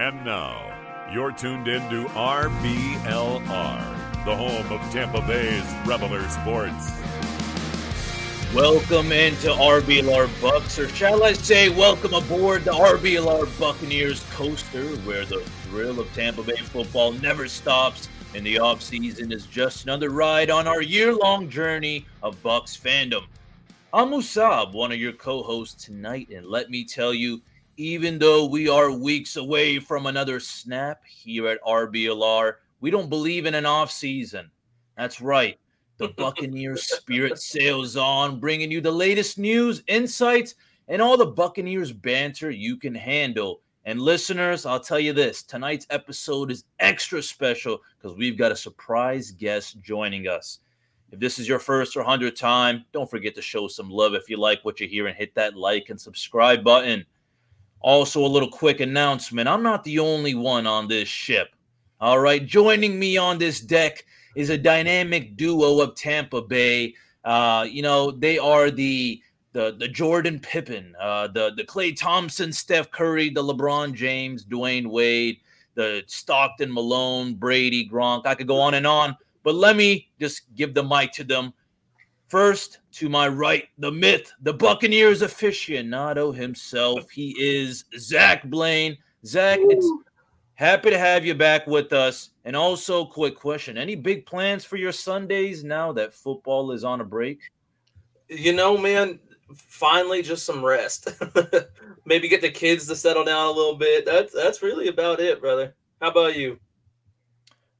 And now, you're tuned in to RBLR, the home of Tampa Bay's Reveler Sports. Welcome into RBLR Bucs, or shall I say, welcome aboard the RBLR Buccaneers coaster, where the thrill of Tampa Bay football never stops, and the offseason is just another ride on our year long journey of Bucs fandom. I'm Musab, one of your co hosts tonight, and let me tell you, even though we are weeks away from another snap here at RBLR, we don't believe in an off season. That's right. The Buccaneers spirit sails on, bringing you the latest news, insights, and all the Buccaneers banter you can handle. And listeners, I'll tell you this tonight's episode is extra special because we've got a surprise guest joining us. If this is your first or hundredth time, don't forget to show some love if you like what you hear and hit that like and subscribe button. Also, a little quick announcement I'm not the only one on this ship. All right, joining me on this deck is a dynamic duo of Tampa Bay. Uh, you know, they are the the the Jordan Pippen, uh, the the Klay Thompson, Steph Curry, the LeBron James, Dwyane Wade, the Stockton, Malone, Brady, Gronk. I could go on and on, but let me just give the mic to them. First, to my right, the myth, the Buccaneers aficionado himself. He is Zach Blaine. Zach, it's happy to have you back with us. And also, quick question: Any big plans for your Sundays now that football is on a break? You know, man, finally just some rest. Maybe get the kids to settle down a little bit. That's that's really about it, brother. How about you?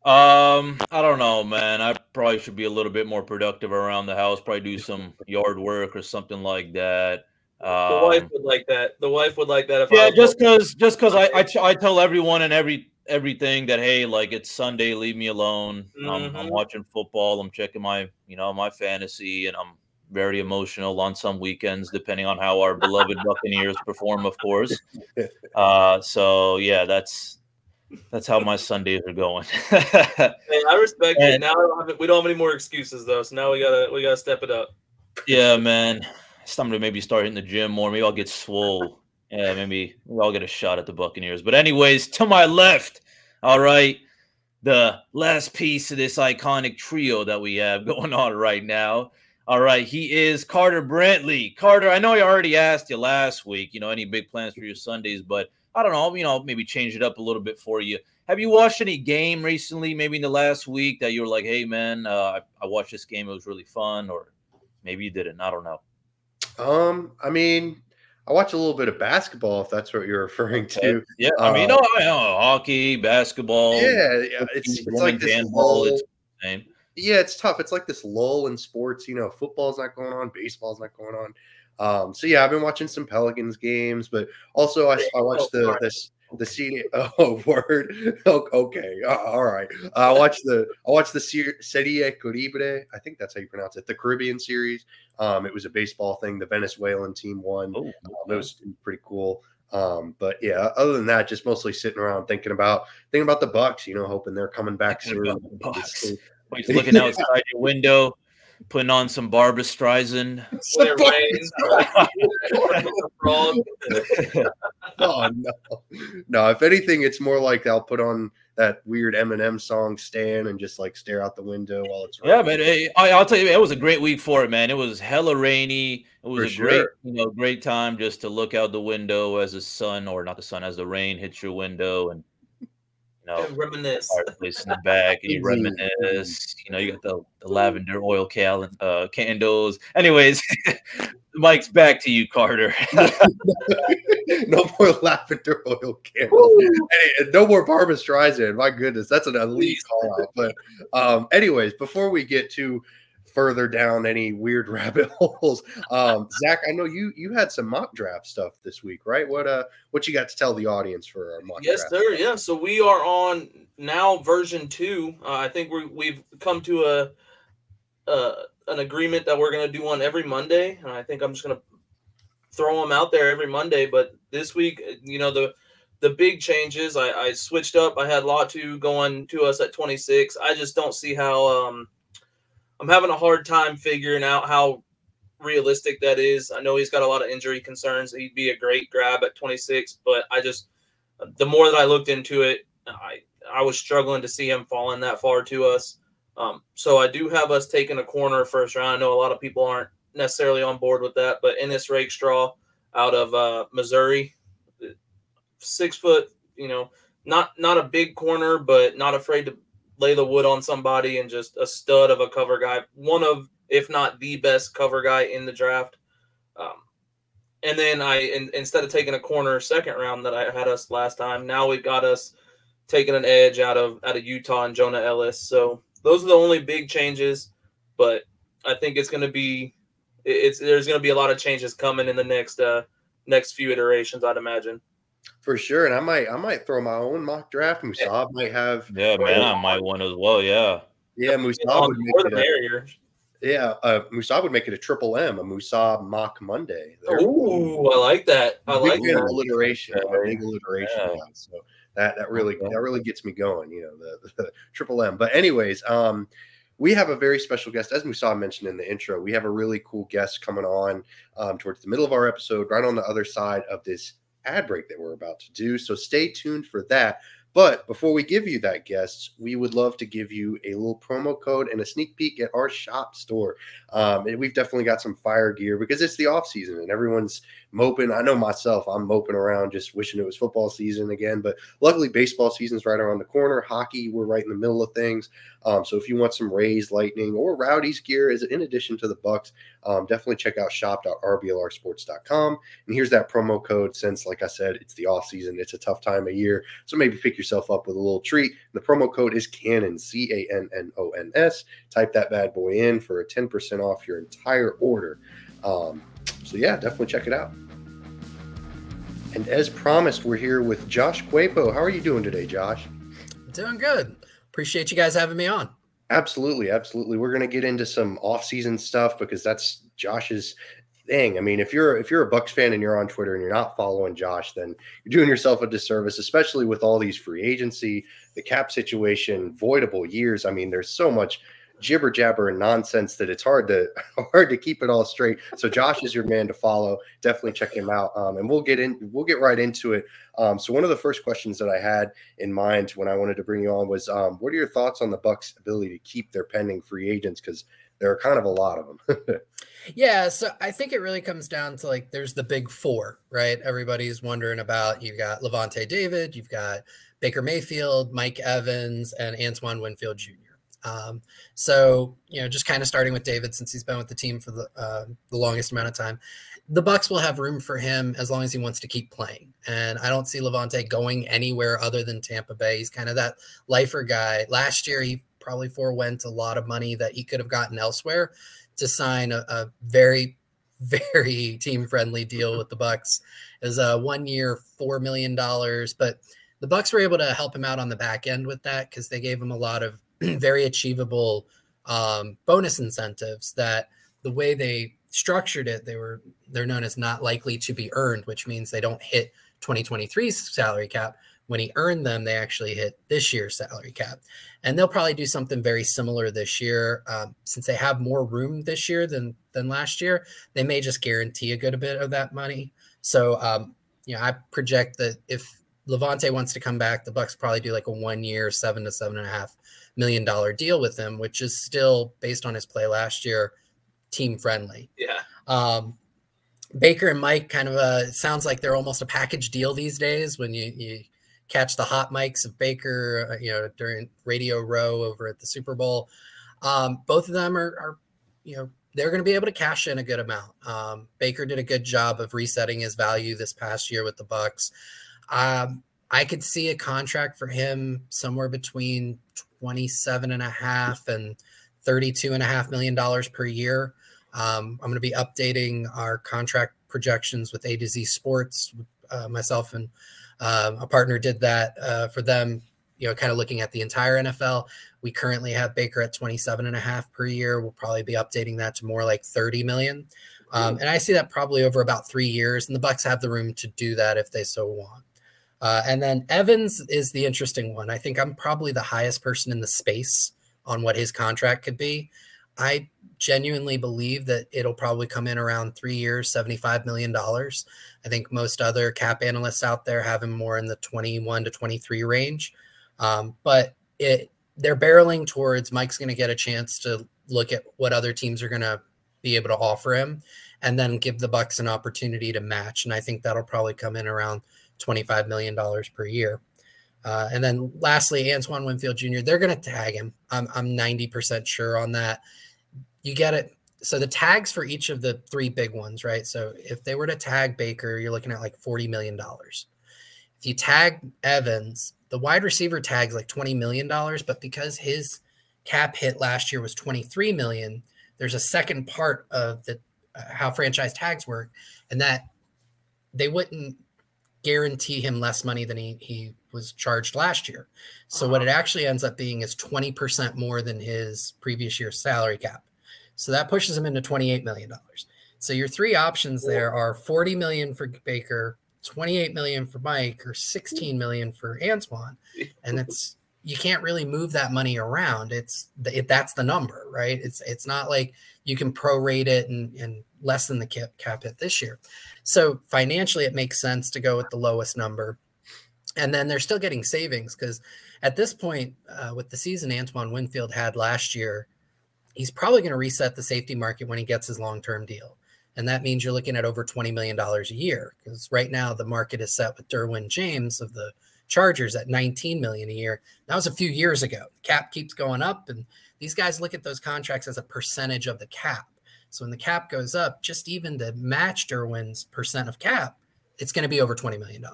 Um, I don't know, man. I probably should be a little bit more productive around the house. Probably do some yard work or something like that. Um, the wife um, would like that. The wife would like that. If yeah, just because, just because I, I, I tell everyone and every everything that hey, like it's Sunday, leave me alone. Mm-hmm. I'm, I'm mm-hmm. watching football. I'm checking my, you know, my fantasy, and I'm very emotional on some weekends, depending on how our beloved Buccaneers perform, of course. Uh, so yeah, that's that's how my Sundays are going. hey, I respect and, it. Now don't we don't have any more excuses though, so now we gotta we gotta step it up. Yeah, man. It's time to maybe start hitting the gym more. Maybe I'll get swole. Yeah, maybe, maybe I'll get a shot at the Buccaneers. But anyways, to my left, all right, the last piece of this iconic trio that we have going on right now. All right, he is Carter Brantley. Carter, I know I already asked you last week, you know, any big plans for your Sundays, but I don't know, you know, maybe change it up a little bit for you. Have you watched any game recently, maybe in the last week that you were like, hey, man, uh, I, I watched this game. It was really fun. Or maybe you didn't. I don't know. Um, I mean, I watch a little bit of basketball if that's what you're referring to. Yeah, I mean, um, oh, know, hockey, basketball. Yeah, yeah it's, it's like this lull. It's yeah, it's tough. It's like this lull in sports. You know, football's not going on, baseball's not going on. Um, so yeah, I've been watching some Pelicans games, but also I, I watched the this the CD. Oh, word. okay, uh, all right. I watched the I watched the Serie Caribe. I think that's how you pronounce it. The Caribbean series. Um, it was a baseball thing. The Venezuelan team won. Oh, um, it was pretty cool. Um, but yeah, other than that, just mostly sitting around thinking about thinking about the Bucs. You know, hoping they're coming back soon. Bucs. looking outside your window putting on some Barbra Streisand. oh no, no. If anything, it's more like I'll put on that weird Eminem song "Stan" and just like stare out the window while it's. Raining. Yeah, but hey, I, will tell you, it was a great week for it, man. It was hella rainy. It was for a sure. great, you know, great time just to look out the window as the sun, or not the sun, as the rain hits your window and know, reminisce. Fireplace in the back, and you reminisce. You know, you got the, the lavender oil cal- uh, candles. Anyways, Mike's back to you, Carter. no more lavender oil candles. Hey, no more Barbra Streisand. My goodness, that's an elite call out. But, um, anyways, before we get to further down any weird rabbit holes. Um, Zach, I know you you had some mock draft stuff this week, right? What uh what you got to tell the audience for our mock draft. yes, draft? sir. Yeah, so we are on now version two. Uh, I think we we've come to a uh, an agreement that we're going to do one every Monday, and I think I'm just going to throw them out there every Monday. But this week, you know the the big changes. I, I switched up. I had Latu going to us at 26. I just don't see how um, I'm having a hard time figuring out how realistic that is. I know he's got a lot of injury concerns. He'd be a great grab at 26, but I just the more that I looked into it, I I was struggling to see him falling that far to us. Um, so I do have us taking a corner first round. I know a lot of people aren't necessarily on board with that, but Ennis Rakestraw out of uh, Missouri, six foot, you know, not not a big corner, but not afraid to lay the wood on somebody and just a stud of a cover guy. One of, if not the best cover guy in the draft. Um, and then I, in, instead of taking a corner second round that I had us last time, now we've got us taking an edge out of out of Utah and Jonah Elliss. So those are the only big changes, but I think it's going to be it's there's going to be a lot of changes coming in the next uh next few iterations, I'd imagine. For sure, and I might I might throw my own mock draft. Musab might have yeah, man, I might one as well. Yeah, yeah, Musab would make it a, yeah, uh, Musab would make it a triple M, a Musab mock Monday. Ooh, I like that. I like that alliteration. a big alliteration. Yeah. So that that really that really gets me going. You know, the, the triple M. But anyways, um, we have a very special guest, as Musab mentioned in the intro. We have a really cool guest coming on um, towards the middle of our episode, right on the other side of this ad break that we're about to do. So stay tuned for that. But before we give you that, guests, we would love to give you a little promo code and a sneak peek at our shop store. Um, and we've definitely got some fire gear because it's the off season and everyone's moping. I know myself, I'm moping around just wishing it was football season again. But luckily, baseball season's right around the corner. Hockey, we're right in the middle of things. Um, so if you want some Rays, Lightning, or Rowdies gear, as in addition to the Bucs, um, definitely check out shop.rblrsports.com. And here's that promo code. Since, like I said, it's the off season, it's a tough time of year. So maybe pick yourself up with a little treat. The promo code is Canon, C A N N O N S. Type that bad boy in for a 10% off your entire order. Um, so yeah, definitely check it out. And as promised, we're here with Josh Queipo. How are you doing today, Josh? Doing good. Appreciate you guys having me on. Absolutely, absolutely. We're going to get into some off-season stuff because that's Josh's thing. I mean, if you're if you're a Bucs fan and you're on Twitter and you're not following Josh, then you're doing yourself a disservice, especially with all these free agency, the cap situation, voidable years. I mean, there's so much jibber jabber and nonsense that it's hard to hard to keep it all straight. So Josh is your man to follow. Definitely check him out, um, and we'll get in. We'll get right into it. Um, so one of the first questions that I had in mind when I wanted to bring you on was, um, what are your thoughts on the Bucs' ability to keep their pending free agents? Because there are kind of a lot of them. yeah, so I think it really comes down to like there's the big four, right? Everybody's wondering about. You've got Lavonte David, you've got Baker Mayfield, Mike Evans, and Antoine Winfield Jr. Um, so you know, just kind of starting with David since he's been with the team for the uh, the longest amount of time, the Bucs will have room for him as long as he wants to keep playing. And I don't see Lavonte going anywhere other than Tampa Bay. He's kind of that lifer guy. Last year, he probably forewent a lot of money that he could have gotten elsewhere to sign a, a very very team friendly deal with the Bucs. Is a one year four million dollars, but the Bucs were able to help him out on the back end with that because they gave him a lot of very achievable um, bonus incentives that the way they structured it, they were they're known as not likely to be earned, which means they don't hit 2023's salary cap. When he earned them, they actually hit this year's salary cap, and they'll probably do something very similar this year. Um, since they have more room this year than than last year, they may just guarantee a good bit of that money. So, um, you know, I project that if Lavonte wants to come back, the Bucs probably do like a one year, seven to seven and a half million dollar deal with him, which is still based on his play last year, team friendly. Yeah. Um, Baker and Mike kind of uh, sounds like they're almost a package deal these days when you, you catch the hot mics of Baker, uh, you know, during Radio Row over at the Super Bowl. Um, both of them are, are, you know, they're going to be able to cash in a good amount. Um, Baker did a good job of resetting his value this past year with the Bucs. Um, I could see a contract for him somewhere between 27 and a half and 32 and a half million dollars per year. Um, I'm going to be updating our contract projections with A to Z Sports. Uh, myself and uh, a partner did that uh, for them, you know, kind of looking at the entire NFL. We currently have Baker at 27 and a half per year. We'll probably be updating that to more like 30 million. Um, and I see that probably over about three years, and the Bucs have the room to do that if they so want. Uh, and then Evans is the interesting one. I think I'm probably the highest person in the space on what his contract could be. I genuinely believe that it'll probably come in around three years, $75 million. I think most other cap analysts out there have him more in the 21 to 23 range. Um, but it they're barreling towards Mike's going to get a chance to look at what other teams are going to be able to offer him and then give the Bucs an opportunity to match. And I think that'll probably come in around $25 million per year. Uh, and then lastly, Antoine Winfield Jr., they're going to tag him. I'm, I'm 90% sure on that. You get it. So the tags for each of the three big ones, right? So if they were to tag Baker, you're looking at like $40 million. If you tag Evans, the wide receiver tags like $20 million, but because his cap hit last year was 23 million, there's a second part of the uh, how franchise tags work, and that they wouldn't guarantee him less money than he, he was charged last year. So uh-huh. what it actually ends up being is 20% more than his previous year's salary cap. So that pushes him into $28 million. So your three options there are 40 million for Baker, 28 million for Mike, or 16 million for Antoine. And it's you can't really move that money around. It's it, that's the number, right? It's it's not like you can prorate it and, and lessen the cap, cap hit this year. So financially, it makes sense to go with the lowest number. And then they're still getting savings because at this point, uh, with the season Antoine Winfield had last year, he's probably going to reset the safety market when he gets his long term deal. And that means you're looking at over $20 million a year because right now the market is set with Derwin James of the Chargers at 19 million a year. That was a few years ago. The cap keeps going up, and these guys look at those contracts as a percentage of the cap. So when the cap goes up, just even to match Derwin's percent of cap, it's going to be over $20 million.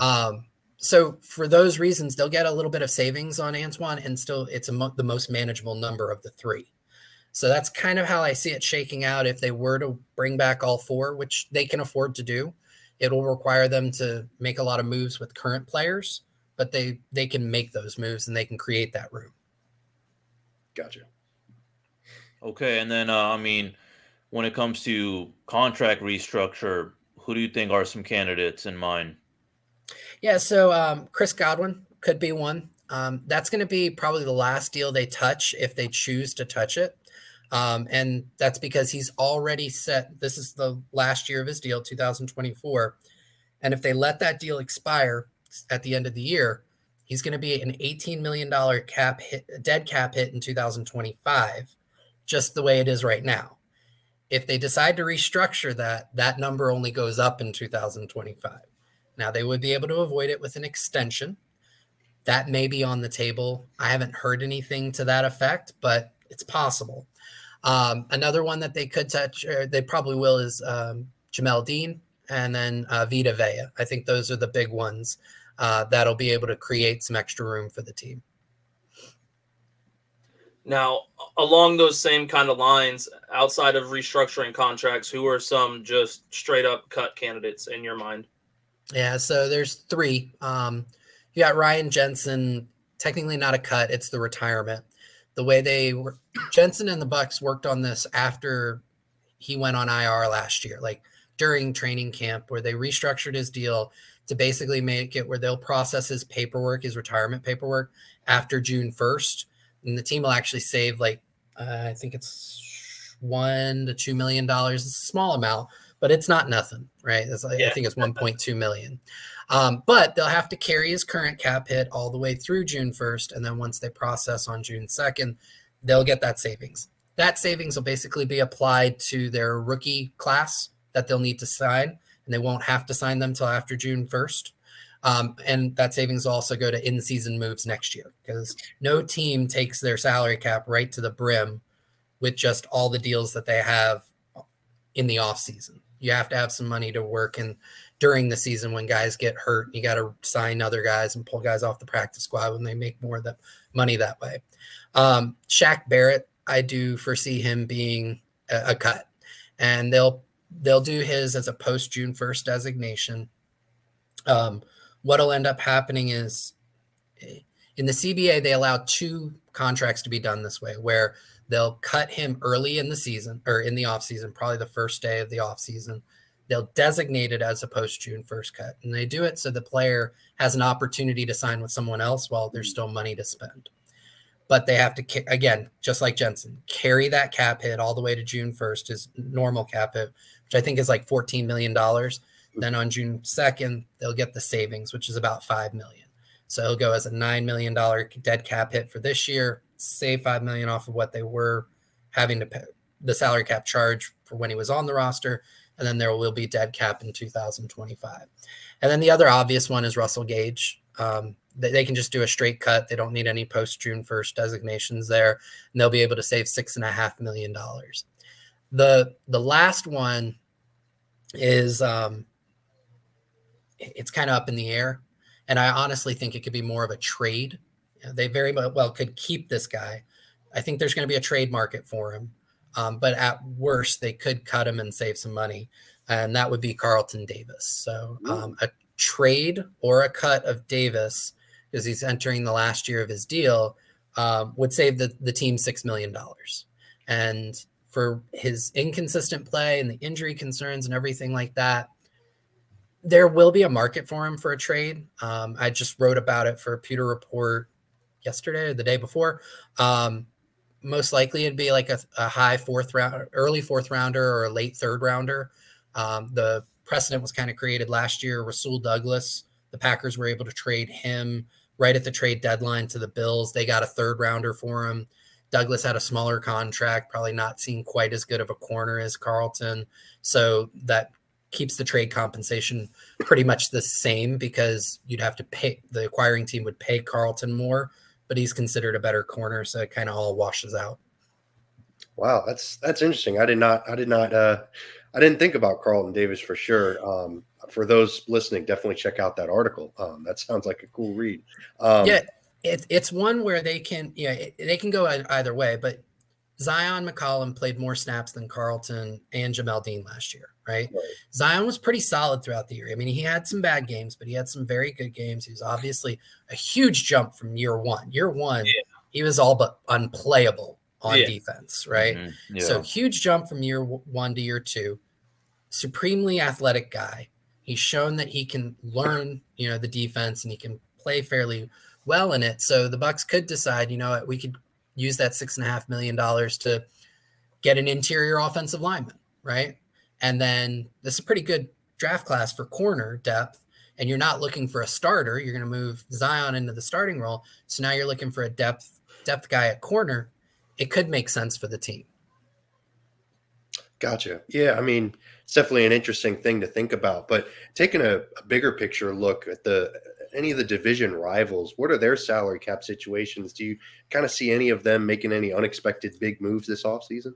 Um, so for those reasons, they'll get a little bit of savings on Antoine, and still it's the most manageable number of the three. So that's kind of how I see it shaking out. If they were to bring back all four, which they can afford to do, it will require them to make a lot of moves with current players, but they they can make those moves and they can create that room. Gotcha. Okay, and then uh, I mean, when it comes to contract restructure, who do you think are some candidates in mind? Yeah, so um, Chris Godwin could be one. Um, that's going to be probably the last deal they touch if they choose to touch it. Um, and that's because he's already set. This is the last year of his deal, 2024. And if they let that deal expire at the end of the year, he's going to be an $18 million cap hit, dead cap hit in 2025, just the way it is right now. If they decide to restructure that, that number only goes up in 2025. Now, they would be able to avoid it with an extension. That may be on the table. I haven't heard anything to that effect, but it's possible. Um, another one that they could touch, or they probably will, is um, Jamel Dean and then uh, Vita Vea. I think those are the big ones uh, that'll be able to create some extra room for the team. Now, along those same kind of lines, outside of restructuring contracts, who are some just straight up cut candidates in your mind? Yeah, so there's three. Um, you got Ryan Jensen, technically not a cut; it's the retirement. The way they were, Jensen and the Bucks worked on this after he went on IR last year, like during training camp, where they restructured his deal to basically make it where they'll process his paperwork, his retirement paperwork, after June first, and the team will actually save like uh, I think it's one to two million dollars. It's a small amount, but it's not nothing, right? Like, yeah. I think it's 1.2 million. Um, but they'll have to carry his current cap hit all the way through June 1st. And then once they process on June 2nd, they'll get that savings. That savings will basically be applied to their rookie class that they'll need to sign, and they won't have to sign them until after June 1st. Um, and that savings will also go to in season moves next year because no team takes their salary cap right to the brim with just all the deals that they have in the off season you have to have some money to work and during the season when guys get hurt you got to sign other guys and pull guys off the practice squad when they make more the money that way um Shaq Barrett I do foresee him being a, a cut and they'll they'll do his as a post June 1st designation um what'll end up happening is eh, in the CBA they allow two contracts to be done this way where They'll cut him early in the season or in the off season, probably the first day of the off season. They'll designate it as a post June 1st cut. And they do it so the player has an opportunity to sign with someone else while there's still money to spend. but they have to again, just like Jensen, carry that cap hit all the way to June 1st, his normal cap hit, which I think is like $14 million. Then on June 2nd, they'll get the savings, which is about 5 million. So it'll go as a $9 million dead cap hit for this year, save 5 million off of what they were having to pay the salary cap charge for when he was on the roster. And then there will be dead cap in 2025. And then the other obvious one is Russell Gage. Um, they, they can just do a straight cut. They don't need any post June 1st designations there. And they'll be able to save six and a half million dollars. The the last one is um, it's kind of up in the air. And I honestly think it could be more of a trade. They very well could keep this guy. I think there's going to be a trade market for him. Um, but at worst, they could cut him and save some money. And that would be Carlton Davis. So um, a trade or a cut of Davis, because he's entering the last year of his deal, um, would save the, the team $6 million. And for his inconsistent play and the injury concerns and everything like that, there will be a market for him for a trade. Um, I just wrote about it for a Pewter Report yesterday or the day before. Um, most likely it'd be like a, a, high fourth round, early fourth rounder or a late third rounder. Um, the precedent was kind of created last year. Rasul Douglas, the Packers were able to trade him right at the trade deadline to the Bills. They got a third rounder for him. Douglas had a smaller contract, probably not seen quite as good of a corner as Carlton. So that keeps the trade compensation pretty much the same because you'd have to pay the acquiring team would pay Carlton more, but he's considered a better corner, so it kind of all washes out. Wow, that's that's interesting. I did not I did not uh I didn't think about Carlton Davis for sure. Um for those listening, definitely check out that article. Um that sounds like a cool read. Um yeah, it, it's one where they can yeah, it, they can go either way, but Zyon McCollum played more snaps than Carlton and Jamel Dean last year, right? right? Zyon was pretty solid throughout the year. I mean, he had some bad games, but he had some very good games. He was obviously a huge jump from year one. Year one, yeah. he was all but unplayable on yeah. defense, right? Mm-hmm. Yeah. So huge jump from year one to year two. Supremely athletic guy. He's shown that he can learn, you know, the defense and he can play fairly well in it. So the Bucs could decide, you know, we could use that six and a half million dollars to get an interior offensive lineman, right? And then this is a pretty good draft class for corner depth. And you're not looking for a starter. You're going to move Zyon into the starting role. So now you're looking for a depth depth guy at corner. It could make sense for the team. Gotcha. Yeah, I mean, it's definitely an interesting thing to think about. But taking a, a bigger picture look at the any of the division rivals, what are their salary cap situations? Do you kind of see any of them making any unexpected big moves this offseason?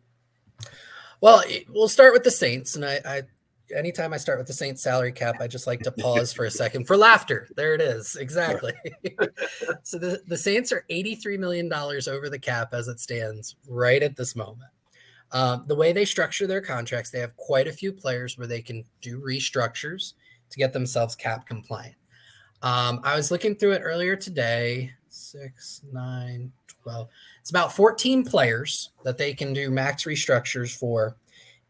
Well, we'll start with the Saints. And I, I anytime I start with the Saints salary cap, I just like to pause for a second for laughter. There it is. Exactly. so the, the Saints are $83 million over the cap as it stands right at this moment. Um, the way they structure their contracts, they have quite a few players where they can do restructures to get themselves cap compliant. Um, I was looking through it earlier today. Six, nine, 12. It's about 14 players that they can do max restructures for.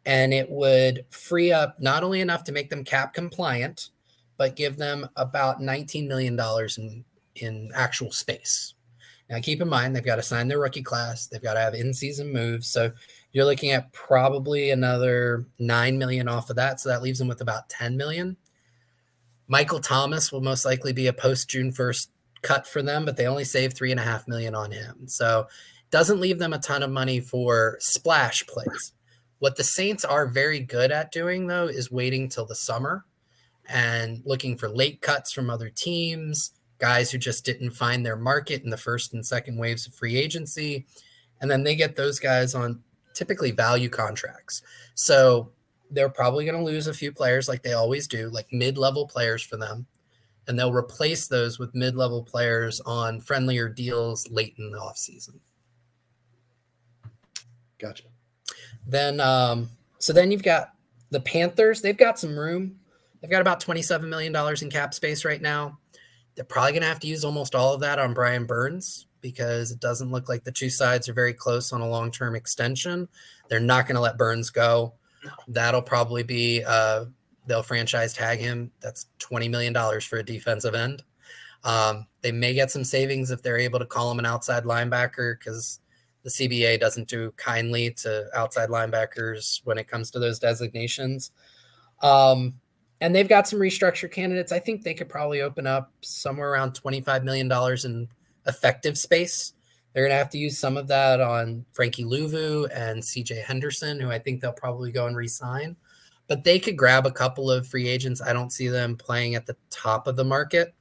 And it would free up not only enough to make them cap compliant, but give them about $19 million in, in actual space. Now, keep in mind, they've got to sign their rookie class, they've got to have in season moves. So you're looking at probably another 9 million off of that. So that leaves them with about 10 million. Michael Thomas will most likely be a post June 1st cut for them, but they only save three and a half million on him. So doesn't leave them a ton of money for splash plays. What the Saints are very good at doing though is waiting till the summer and looking for late cuts from other teams, guys who just didn't find their market in the first and second waves of free agency. And then they get those guys on typically value contracts. So they're probably going to lose a few players like they always do, like mid-level players for them, and they'll replace those with mid-level players on friendlier deals late in the offseason. Gotcha. Then um, so then you've got the Panthers, they've got some room. They've got about $27 million in cap space right now. They're probably going to have to use almost all of that on Brian Burns because it doesn't look like the two sides are very close on a long term extension. They're not going to let Burns go. That'll probably be uh, they'll franchise tag him. That's twenty million dollars for a defensive end. Um, they may get some savings if they're able to call him an outside linebacker because the CBA doesn't do kindly to outside linebackers when it comes to those designations. Um, and they've got some restructure candidates. I think they could probably open up somewhere around $25 million in effective space. They're going to have to use some of that on Frankie Luvu and CJ Henderson, who I think they'll probably go and resign. But they could grab a couple of free agents. I don't see them playing at the top of the market,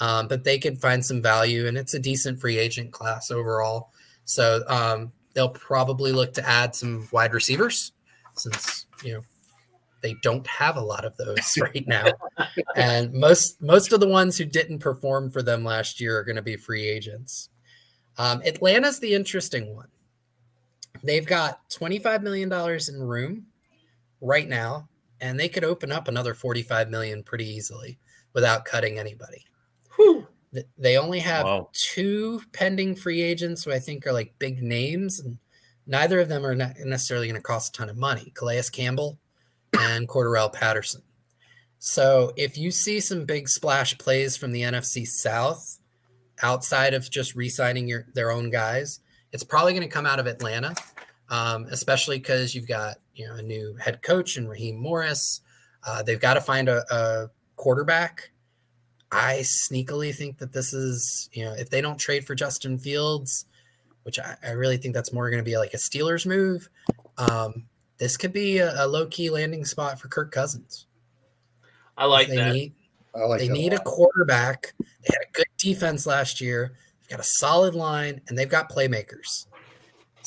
um, but they could find some value, and it's a decent free agent class overall. So um, they'll probably look to add some wide receivers since you know they don't have a lot of those right now. and most most of the ones who didn't perform for them last year are going to be free agents. Um, Atlanta's the interesting one. They've got $25 million in room right now, and they could open up another 45 million pretty easily without cutting anybody. Whew. They only have wow. two pending free agents who I think are like big names, and neither of them are necessarily going to cost a ton of money. Calais Campbell and Cordarrelle Patterson. So if you see some big splash plays from the NFC South outside of just re-signing your their own guys, it's probably going to come out of Atlanta, um, especially because you've got you know a new head coach and Raheem Morris. Uh, they've got to find a, a quarterback. I sneakily think that this is you know if they don't trade for Justin Fields, which I, I really think that's more going to be like a Steelers move. Um, this could be a, a low key landing spot for Kirk Cousins. I like they that. Need, I like they need a, a quarterback. They had a good defense last year. They've got a solid line, and they've got playmakers.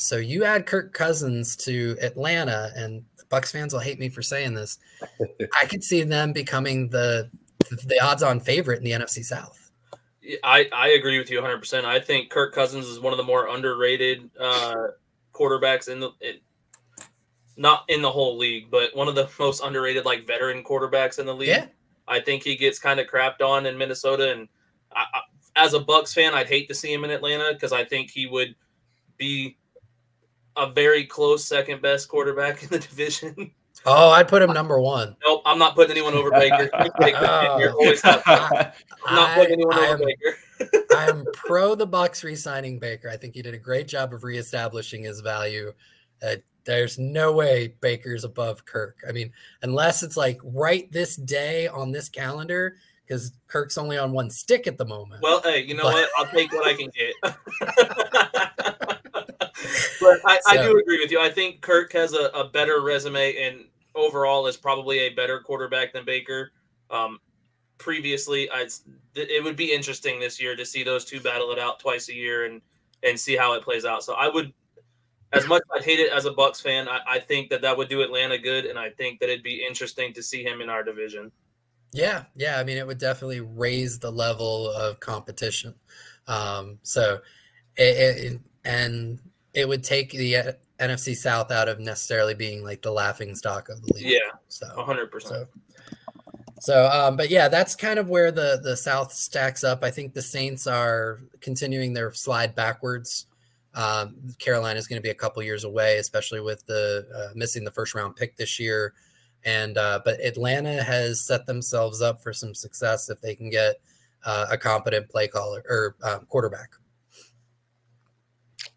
So you add Kirk Cousins to Atlanta, and Bucs fans will hate me for saying this. I could see them becoming the the odds-on favorite in the NFC South. I, I agree with you 100%. I think Kirk Cousins is one of the more underrated uh, quarterbacks in the in, not in the whole league, but one of the most underrated like veteran quarterbacks in the league. Yeah. I think he gets kind of crapped on in Minnesota, and I, I, as a Bucs fan, I'd hate to see him in Atlanta because I think he would be a very close second best quarterback in the division. Oh, I'd put him number one. Nope, I'm not putting anyone over Baker. oh. not, not putting anyone I, over Baker. I'm pro the Bucs re-signing Baker. I think he did a great job of reestablishing his value. Uh, there's no way Baker's above Kirk. I mean, unless it's like right this day on this calendar, because Kirk's only on one stick at the moment. Well, hey, you know but... what? I'll take what I can get. But I, so, I, do agree with you. I think Kirk has a, a, better resume and overall is probably a better quarterback than Baker. Um, previously, i it would be interesting this year to see those two battle it out twice a year and and see how it plays out. So I would as much as I hate it as a Bucs fan, I, I, think that that would do Atlanta good, and I think that it'd be interesting to see him in our division. Yeah, yeah. I mean, it would definitely raise the level of competition. Um, so, it, it, and it would take the uh, NFC South out of necessarily being like the laughing stock of the league. Yeah, so hundred percent. So, um, but yeah, that's kind of where the the South stacks up. I think the Saints are continuing their slide backwards. Um, Carolina is going to be a couple years away, especially with the uh, missing the first round pick this year. And uh, but Atlanta has set themselves up for some success if they can get uh, a competent play caller or um, quarterback.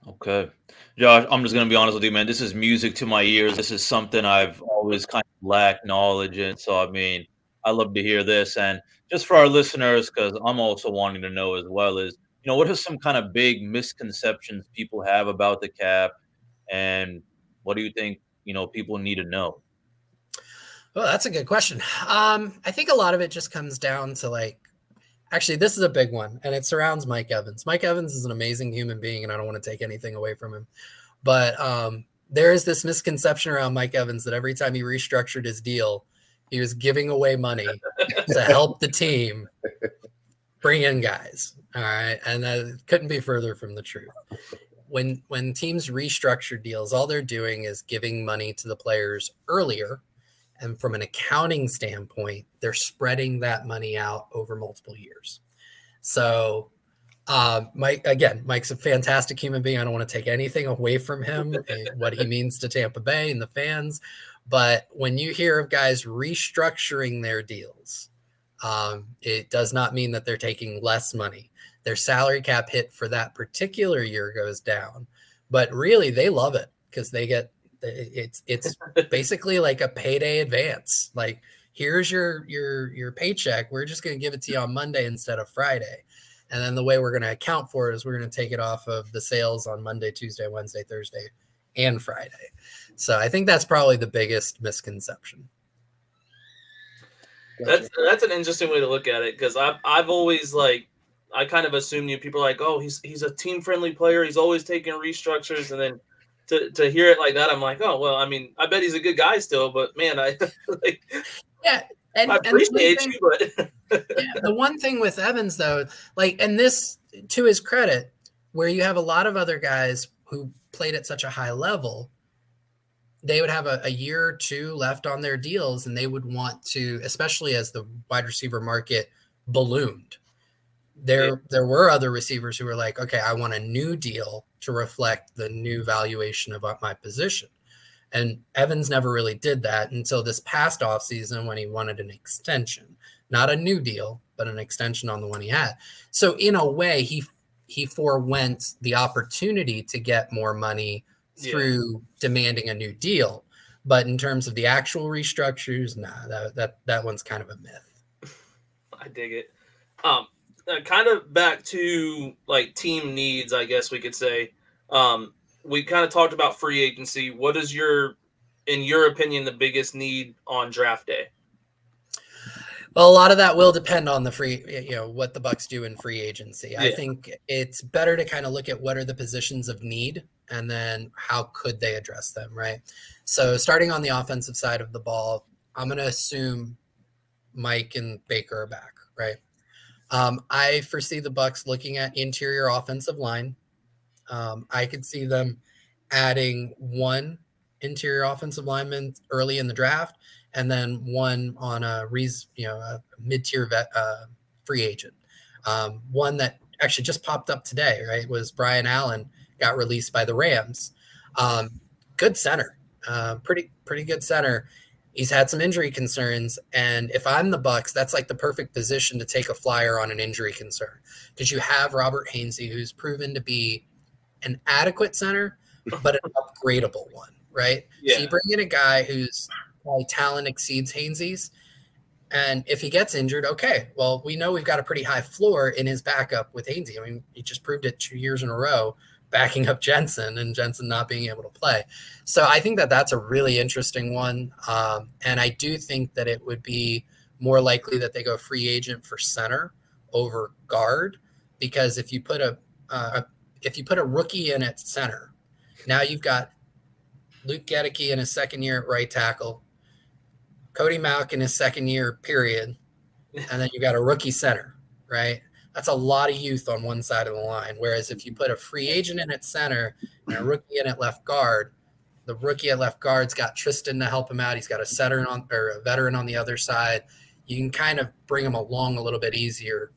Okay, Josh, I'm just to be honest with you, man. This is music to my ears. This is something I've always kind of lacked knowledge in. So I mean, I love to hear this, and just for our listeners, because I'm also wanting to know as well is you know, what are some kind of big misconceptions people have about the cap, and what do you think you know people need to know? Well, that's a good question. Um, I think a lot of it just comes down to like, actually, this is a big one, and it surrounds Mike Evans. Mike Evans is an amazing human being, and I don't want to take anything away from him, but um, there is this misconception around Mike Evans that every time he restructured his deal, he was giving away money to help the team bring in guys. All right, and that couldn't be further from the truth. When when teams restructure deals, all they're doing is giving money to the players earlier, and from an accounting standpoint, they're spreading that money out over multiple years. So, uh, Mike again, Mike's a fantastic human being. I don't want to take anything away from him, what he means to Tampa Bay and the fans. But when you hear of guys restructuring their deals, Um, it does not mean that they're taking less money. Their salary cap hit for that particular year goes down, but really they love it because they get it's it's basically like a payday advance. Like here's your your your paycheck. We're just going to give it to you on Monday instead of Friday. And then the way we're going to account for it is we're going to take it off of the sales on Monday, Tuesday, Wednesday, Thursday, and Friday. So I think that's probably the biggest misconception. That's that's an interesting way to look at it because I've I've always like I kind of assumed you people are like oh he's he's a team friendly player he's always taking restructures and then to, to hear it like that I'm like oh well I mean I bet he's a good guy still but man I like yeah and, I appreciate and you but yeah, the one thing with Evans though like and this to his credit where you have a lot of other guys who played at such a high level they would have a, a, year or two left on their deals and they would want to especially as the wide receiver market ballooned there yeah. there were other receivers who were like okay i want a new deal to reflect the new valuation of my position and evans never really did that until this past offseason when he wanted an extension not a new deal but an extension on the one he had so in a way he he forewent the opportunity to get more money through yeah. demanding a new deal. But in terms of the actual restructures, nah, that that that one's kind of a myth. I dig it. Um, uh, kind of back to like team needs, I guess we could say. Um, we kind of talked about free agency. What is your, in your opinion, the biggest need on draft day? Well, a lot of that will depend on the free, you know, what the Bucs do in free agency. Yeah. I think it's better to kind of look at what are the positions of need and then how could they address them, right? So starting on the offensive side of the ball, I'm going to assume Mike and Baker are back, right? Um, I foresee the Bucs looking at interior offensive line. Um, I could see them adding one interior offensive lineman early in the draft, and then one on a you know a mid-tier vet, uh, free agent. Um, one that actually just popped up today, right, was Brian Allen got released by the Rams. Um, good center, uh, pretty pretty good center. He's had some injury concerns, and if I'm the Bucs, that's like the perfect position to take a flyer on an injury concern because you have Robert Hainsey, who's proven to be an adequate center, but an upgradable one, right? Yeah. So you bring in a guy whose talent exceeds Hainsey's, and if he gets injured, okay, well, we know we've got a pretty high floor in his backup with Hainsey. I mean, he just proved it two years in a row backing up Jensen and Jensen not being able to play. So I think that that's a really interesting one. Um, and I do think that it would be more likely that they go free agent for center over guard because if you put a uh, if you put a rookie in at center, now you've got Luke Goedeke in his second year at right tackle, Cody Mauch in his second year period, and then you've got a rookie center, right? That's a lot of youth on one side of the line. Whereas if you put a free agent in at center and a rookie in at left guard, the rookie at left guard's got Tristan to help him out. He's got a setter on or a veteran on the other side. You can kind of bring him along a little bit easier.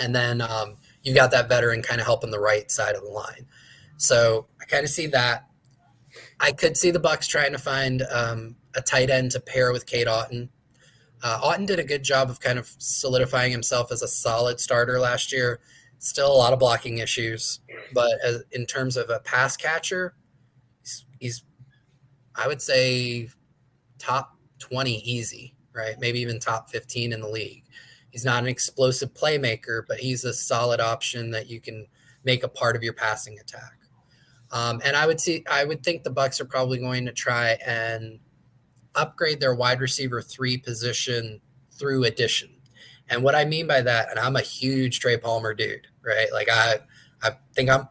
And then um, you got that veteran kind of helping the right side of the line. So I kind of see that. I could see the Bucs trying to find um, a tight end to pair with Cade Otton. Uh, did a good job of kind of solidifying himself as a solid starter last year. Still a lot of blocking issues, but as, in terms of a pass catcher, he's, he's, I would say, top 20 easy, right? Maybe even top 15 in the league. He's not an explosive playmaker, but he's a solid option that you can make a part of your passing attack. Um, and I would see, I would think the Bucs are probably going to try and upgrade their wide receiver three position through addition. And what I mean by that, and I'm a huge Trey Palmer dude, right? Like I, I think I'm.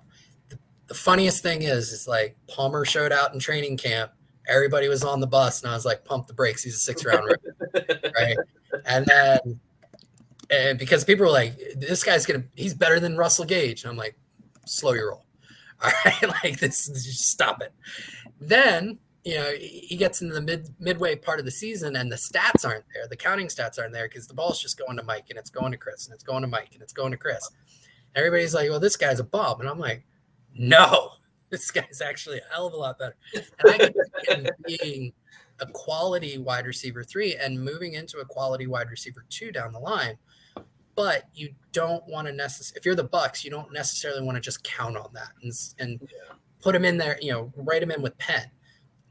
The funniest thing is, is like Palmer showed out in training camp. Everybody was on the bus, and I was like, "Pump the brakes! He's a six round, right?" And then, and because people were like, "This guy's gonna, he's better than Russell Gage," and I'm like, "Slow your roll, all right? like this, just stop it." Then you know, he gets into the mid midway part of the season and the stats aren't there. The counting stats aren't there because the ball's just going to Mike and it's going to Chris and it's going to Mike and it's going to Chris. Everybody's like, well, this guy's a bum. And I'm like, no, this guy's actually a hell of a lot better. And I can being a quality wide receiver three and moving into a quality wide receiver two down the line. But you don't want to necessarily, if you're the Bucs, you don't necessarily want to just count on that and, and yeah. put him in there, you know, write him in with pen.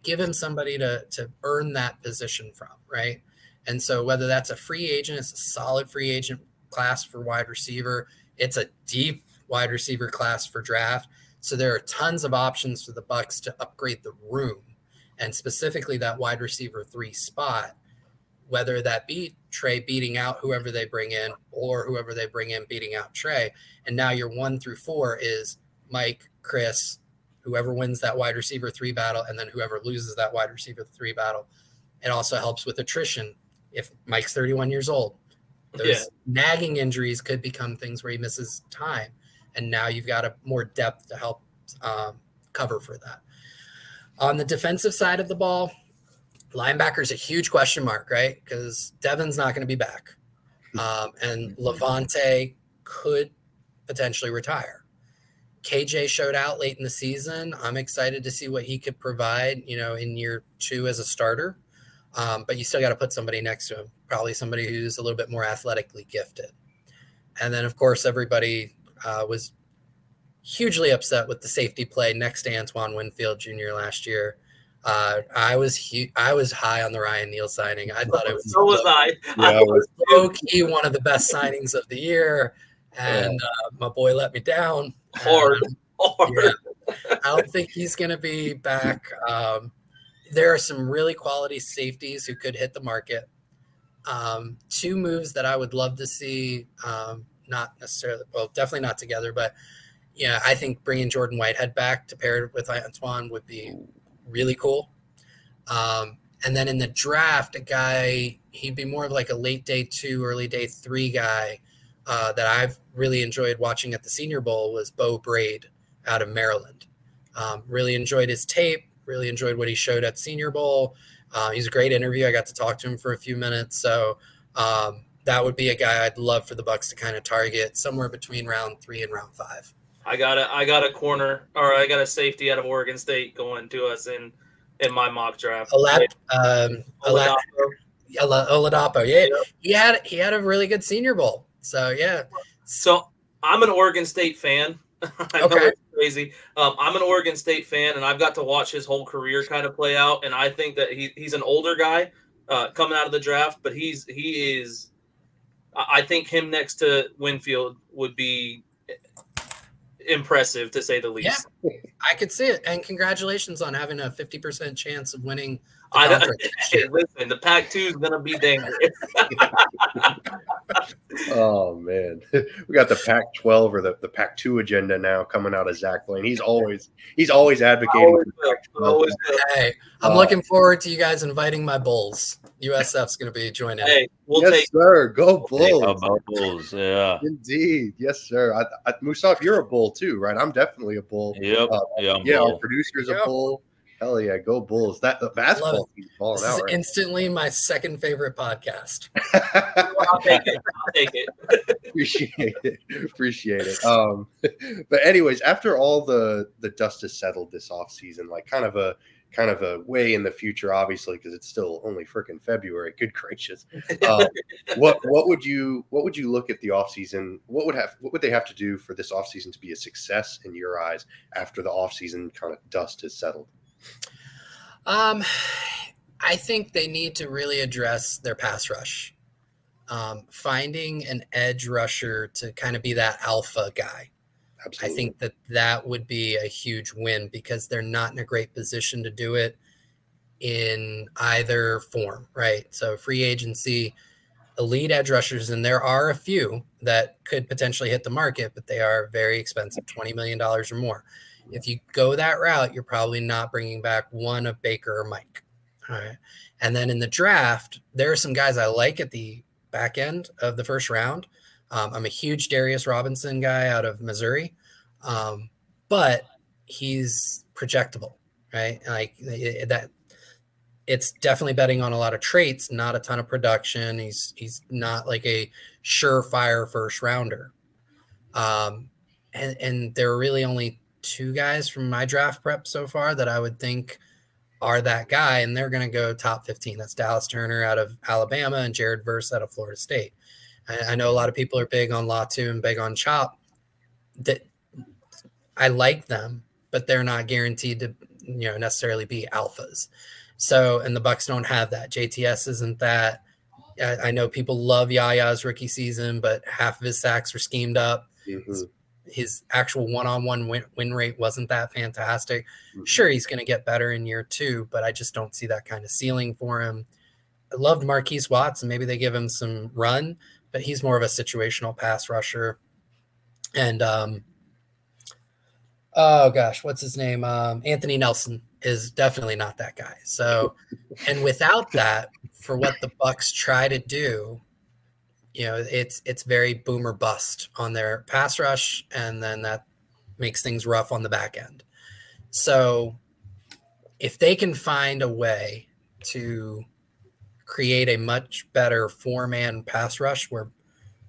Give him somebody to, to earn that position from, right? And so whether that's a free agent, it's a solid free agent class for wide receiver, it's a deep wide receiver class for draft. So there are tons of options for the Bucs to upgrade the room and specifically that wide receiver three spot, whether that be Trey beating out whoever they bring in or whoever they bring in beating out Trey. And now your one through four is Mike, Chris, whoever wins that wide receiver three battle, and then whoever loses that wide receiver three battle. It also helps with attrition. If Mike's 31 years old, those yeah. nagging injuries could become things where he misses time. And now you've got a more depth to help um, cover for that. On the defensive side of the ball, linebacker is a huge question mark, right? Because Devin's not going to be back. Um, and Lavonte could potentially retire. KJ showed out late in the season. I'm excited to see what he could provide, you know, in year two as a starter. Um, but you still got to put somebody next to him, probably somebody who's a little bit more athletically gifted. And then, of course, everybody uh, was hugely upset with the safety play next to Antoine Winfield Jr. last year. Uh, I was hu- I was high on the Ryan Neal signing. I thought it was so was I. Yeah, I was low key one of the best signings of the year, and uh, my boy let me down hard. Hard. Yeah, I don't think he's going to be back. Um, there are some really quality safeties who could hit the market. Um, two moves that I would love to see, um, not necessarily, well, definitely not together, but yeah, I think bringing Jordan Whitehead back to pair with Antoine would be really cool. Um, and then in the draft, a guy he'd be more of like a late day two, early day three guy uh, that I've really enjoyed watching at the Senior Bowl was Beau Brade out of Maryland. Um, really enjoyed his tape. Really enjoyed what he showed at Senior Bowl. Uh, he's a great interview. I got to talk to him for a few minutes. So um, that would be a guy I'd love for the Bucs to kind of target somewhere between round three and round five. I got a I got a corner or I got a safety out of Oregon State going to us in in my mock draft. Olap, um, Oladapo. Oladapo. Yeah, he had he had a really good Senior Bowl. So yeah. So I'm an Oregon State fan. I know okay. it's crazy. Um, I'm an Oregon State fan, and I've got to watch his whole career kind of play out. And I think that he, he's an older guy uh, coming out of the draft, but he's he is. I think him next to Winfield would be impressive to say the least. Yeah, I could see it. And congratulations on having a 50% chance of winning. The I know. Hey, listen, the Pac 2 is going to be dangerous. oh, man. We got the Pac 12 or the, the Pac 2 agenda now coming out of Zach Blaine. He's always he's always advocating. Always hey, I'm uh, looking forward to you guys inviting my Bulls. USF's going to be joining. Hey, we'll yes, take sir. Go Bulls. Go Bulls. Yeah. Indeed. Yes, sir. I, I, Musab, you're a bull too, right? I'm definitely a bull. Yep. Uh, yeah. yeah. Our producer's yep. a bull. Hell yeah, go Bulls! That the basketball team's falling this out. Is right? instantly my second favorite podcast. I'll take it. I'll take it. Appreciate it. Appreciate it. Um, but anyways, after all the the dust has settled this off season, like kind of a kind of a way in the future, obviously, because it's still only freaking February. Good gracious! Uh, what what would you what would you look at the offseason? What would have what would they have to do for this offseason to be a success in your eyes after the offseason kind of dust has settled? Um, I think they need to really address their pass rush. Um, finding an edge rusher to kind of be that alpha guy. Absolutely. I think that that would be a huge win because they're not in a great position to do it in either form, right? So free agency, elite edge rushers, and there are a few that could potentially hit the market, but they are very expensive, $20 million or more. If you go that route, you're probably not bringing back one of Baker or Mike. All right. And then in the draft, there are some guys I like at the back end of the first round um, I'm a huge Darius Robinson guy out of Missouri, um, but he's projectable, right? Like that. It's definitely betting on a lot of traits, not a ton of production. He's he's not like a surefire first rounder. Um, and and there are really only two guys from my draft prep so far that I would think are that guy, and they're going to go top 15. That's Dallas Turner out of Alabama and Jared Verse out of Florida State. I, I know a lot of people are big on Latu and big on Chop. That I like them, but they're not guaranteed to you know necessarily be alphas. So, and the Bucs don't have that. JTS isn't that. I, I know people love Yaya's rookie season, but half of his sacks were schemed up. Mm-hmm his actual one-on-one win, win rate wasn't that fantastic. Mm-hmm. Sure, he's going to get better in year two, but I just don't see that kind of ceiling for him. I loved Markees Watts, and maybe they give him some run, but he's more of a situational pass rusher. And um, oh gosh, what's his name? Um, Anthony Nelson is definitely not that guy. So, and without that, for what the Bucs try to do, you know, it's it's very boomer bust on their pass rush, and then that makes things rough on the back end. So if they can find a way to create a much better four man pass rush where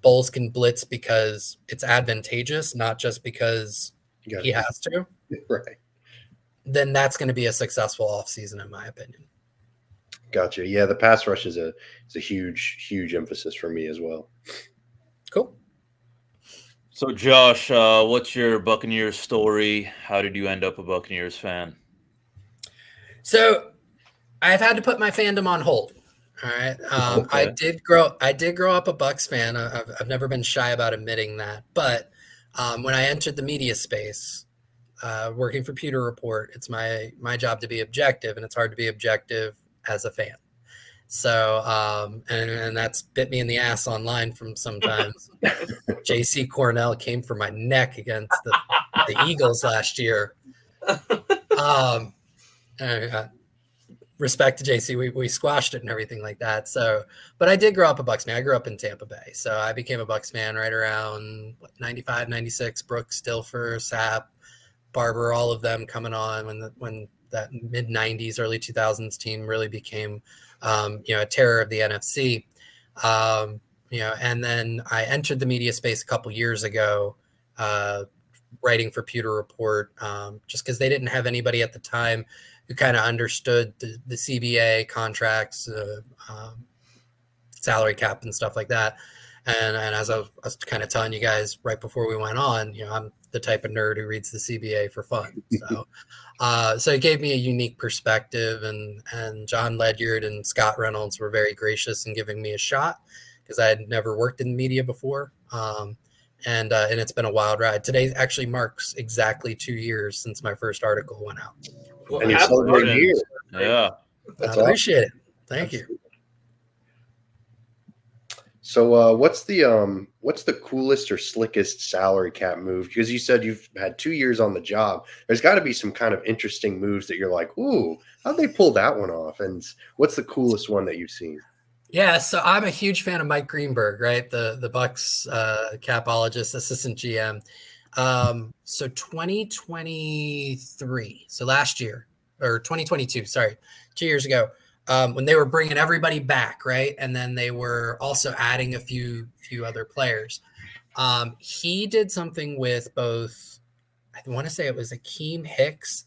Bowles can blitz because it's advantageous, not just because he has to. Right. Then that's going to be a successful offseason, in my opinion. Gotcha. Yeah, the pass rush is a is a huge huge emphasis for me as well. Cool. So, Josh, uh, what's your Buccaneers story? How did you end up a Buccaneers fan? So, I've had to put my fandom on hold. All right. Um, okay. I did grow. I did grow up a Bucs fan. I've, I've never been shy about admitting that. But um, when I entered the media space, uh, working for Pewter Report, it's my my job to be objective, and it's hard to be objective as a fan. So, um, and, and that's bit me in the ass online from sometimes. JC Cornell came for my neck against the, the Eagles last year. Um, uh, respect to JC, we, we squashed it and everything like that. So, but I did grow up a Bucs fan. I grew up in Tampa Bay. So I became a Bucs fan right around what, 95, 96, Brooks, Dilfer, Sapp, Barber, all of them coming on when the, when that mid 90s, early 2000s team really became, um, you know, a terror of the NFC. Um, you know, and then I entered the media space a couple years ago, uh, writing for Pewter Report, um, just because they didn't have anybody at the time who kind of understood the, the, CBA contracts, uh, um, salary cap, and stuff like that. And, and as I was, I was kind of telling you guys right before we went on, you know, I'm the type of nerd who reads the CBA for fun. So, uh, so it gave me a unique perspective, and and Jon Ledyard and Scott Reynolds were very gracious in giving me a shot because I had never worked in media before. Um, and uh, and it's been a wild ride. Today actually marks exactly two years since my first article went out. Well, and you're celebrating years. Yeah, That's I appreciate awesome. it. Thank That's you. So uh, what's the um what's the coolest or slickest salary cap move? Because you said you've had two years on the job. There's got to be some kind of interesting moves that you're like, ooh, how'd they pull that one off? And what's the coolest one that you've seen? Yeah, so I'm a huge fan of Mike Greenberg, right? The the Bucs uh, capologist, assistant GM. Um, so 2023, so last year or 2022, sorry, two years ago um, when they were bringing everybody back, right? And then they were also adding a few few other players. Um, he did something with both. I want to say it was Akiem Hicks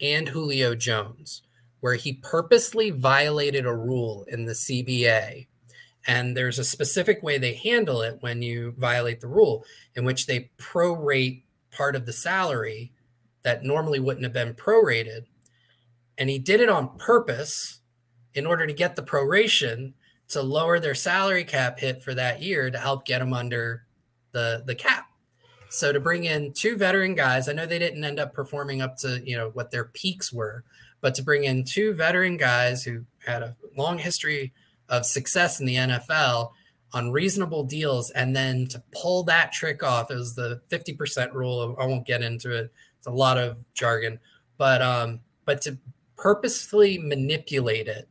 and Julio Jones, where he purposely violated a rule in the CBA. And there's a specific way they handle it when you violate the rule, in which they prorate part of the salary that normally wouldn't have been prorated. And he did it on purpose in order to get the proration to lower their salary cap hit for that year to help get them under the the cap. So to bring in two veteran guys, I know they didn't end up performing up to you know what their peaks were, but to bring in two veteran guys who had a long history of success in the NFL on reasonable deals, and then to pull that trick off is the fifty percent rule. I won't get into it; it's a lot of jargon, but um, but to purposefully manipulate it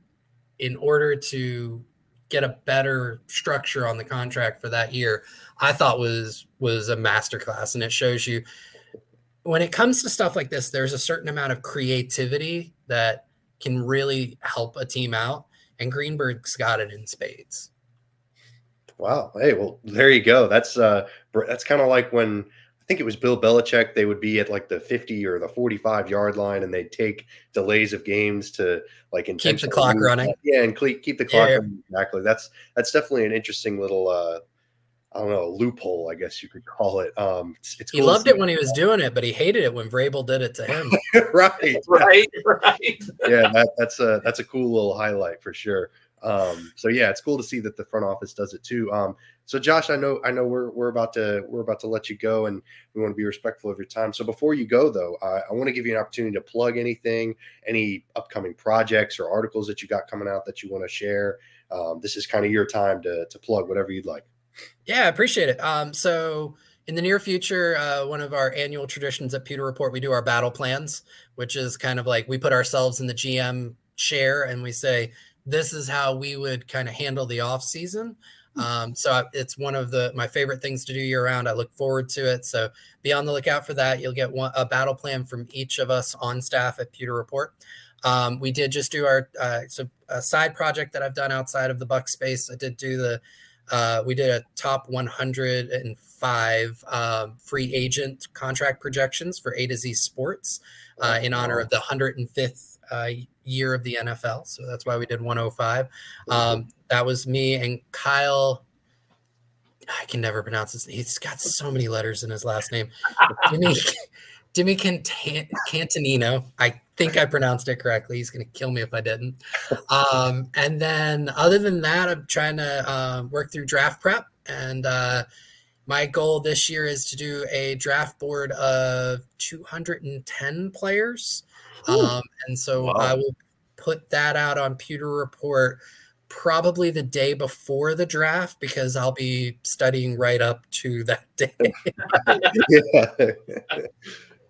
in order to get a better structure on the contract for that year, I thought was was a masterclass. And it shows you when it comes to stuff like this, there's a certain amount of creativity that can really help a team out. And Greenberg's got it in spades. Wow. Hey, well, there you go. That's uh that's kind of like when think it was Bill Belichick. They would be at like the 50 or the 45 yard line, and they'd take delays of games to like keep the clock running. Yeah, and keep the clock yeah. running. Exactly. That's that's definitely an interesting little. uh I don't know, loophole, I guess you could call it. Um, it's, it's he loved it when he was doing it, but he hated it when Vrabel did it to him. right, right, right. yeah, that, that's a that's a cool little highlight for sure. Um, so yeah, it's cool to see that the front office does it too. Um, so Josh, I know I know we're we're about to we're about to let you go, and we want to be respectful of your time. So before you go, though, I, I want to give you an opportunity to plug anything, any upcoming projects or articles that you got coming out that you want to share. Um, this is kind of your time to to plug whatever you'd like. Yeah, I appreciate it. Um, so in the near future, uh, one of our annual traditions at Pewter Report, we do our battle plans, which is kind of like we put ourselves in the GM chair and we say, this is how we would kind of handle the off season. Hmm. Um, so it's one of the my favorite things to do year round. I look forward to it. So be on the lookout for that. You'll get one, a battle plan from each of us on staff at Pewter Report. Um, we did just do our uh, so a side project that I've done outside of the Buck space. I did do the uh, we did a top 105 um, free agent contract projections for A to Z Sports uh, in honor of the 105th uh, year of the NFL. So that's why we did 105. Um, that was me and Kyle. I can never pronounce his. He's got so many letters in his last name. Jimmy, Jimmy Cantanino. I think I pronounced it correctly. He's going to kill me if I didn't. Um, and then, other than that, I'm trying to uh, work through draft prep. And uh, my goal this year is to do a draft board of 210 players. Um, and so wow. I will put that out on Pewter Report probably the day before the draft because I'll be studying right up to that day. yeah.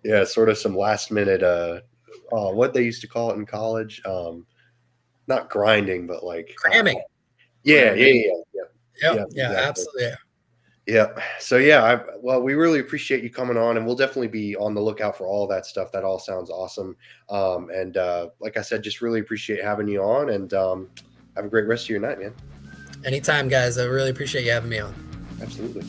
yeah, sort of some last minute uh uh, what they used to call it in college. Um, not grinding, but like cramming. Uh, yeah, yeah, yeah, yeah, yeah, yeah, yeah absolutely. Yeah. So yeah, I, well, we really appreciate you coming on, and we'll definitely be on the lookout for all that stuff. That all sounds awesome. Um, and uh, like I said, just really appreciate having you on, and um, have a great rest of your night, man. Anytime, guys. I really appreciate you having me on. Absolutely.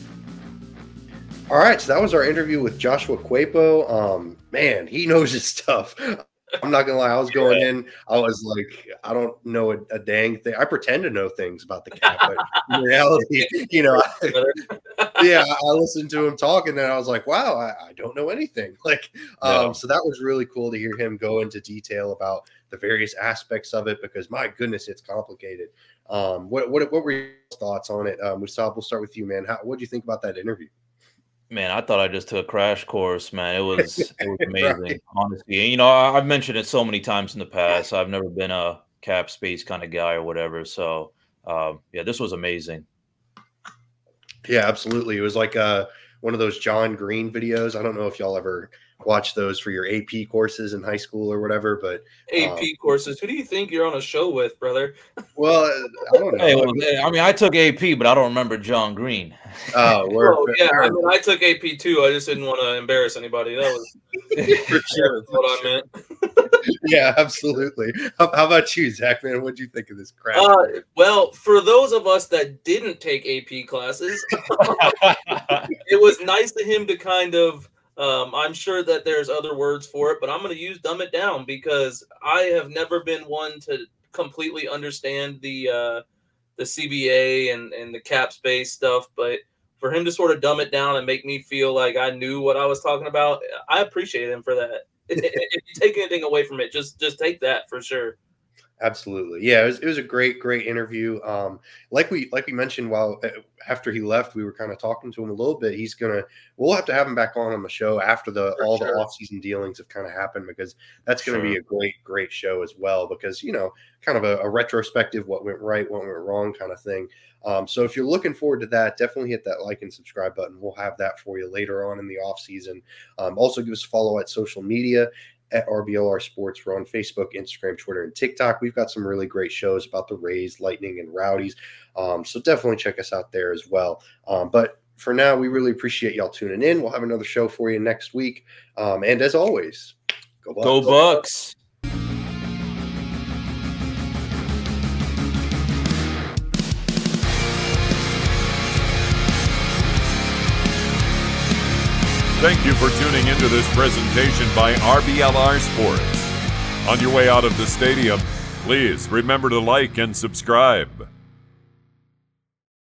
All right, so that was our interview with Joshua Queipo. Um, man, he knows his stuff. I'm not gonna lie. I was going yeah. in. I was like, I don't know a, a, dang thing. I pretend to know things about the cat, but in reality, you know, I, yeah, I listened to him talk, and then I was like, wow, I, I don't know anything. Like, um, no. so that was really cool to hear him go into detail about the various aspects of it because my goodness, it's complicated. Um, what what what were your thoughts on it? Um, Musab, we'll start with you, man. How what do you think about that interview? Man, I thought I just took a crash course, man. It was it was amazing, right. honestly. And, you know, I, have mentioned it so many times in the past. I've never been a cap space kind of guy or whatever. So, um, yeah, this was amazing. Yeah, absolutely. It was like uh, one of those John Green videos. I don't know if y'all ever watch those for your AP courses in high school or whatever. But AP um, courses, who do you think you're on a show with, brother? Well, I don't know. Hey, well, I mean, I took AP, but I don't remember John Green. Oh, oh yeah. I mean, I took AP too. I just didn't want to embarrass anybody. That was for sure what I meant. yeah, absolutely. How, how, about you, Zach? Man, what do you think of this crap? Uh, well, for those of us that didn't take AP classes, it was nice to him to kind of um, I'm sure that there's other words for it, but I'm going to use dumb it down because I have never been one to completely understand the uh, the CBA and and the cap space stuff. But for him to sort of dumb it down and make me feel like I knew what I was talking about, I appreciate him for that. if you take anything away from it, just just take that for sure. Absolutely, yeah. It was, it was a great, great interview. Um, like we like we mentioned while uh, after he left, we were kind of talking to him a little bit. He's gonna we'll have to have him back on on the show after the For all sure. the off season dealings have kind of happened because that's going to sure. be a great, great show as well. Because you know, kind of a, a retrospective, what went right, what went wrong, kind of thing. Um, so if you're looking forward to that, definitely hit that like and subscribe button. We'll have that for you later on in the off season. Um, also, give us a follow at social media at RBLR Sports. We're on Facebook, Instagram, Twitter, and TikTok. We've got some really great shows about the Rays, Lightning, and Rowdies. Um, so definitely check us out there as well. Um, but for now, we really appreciate y'all tuning in. We'll have another show for you next week. Um, and as always, go Bucs. Go Bucs. Thank you for tuning into this presentation by RBLR Sports. On your way out of the stadium, please remember to like and subscribe.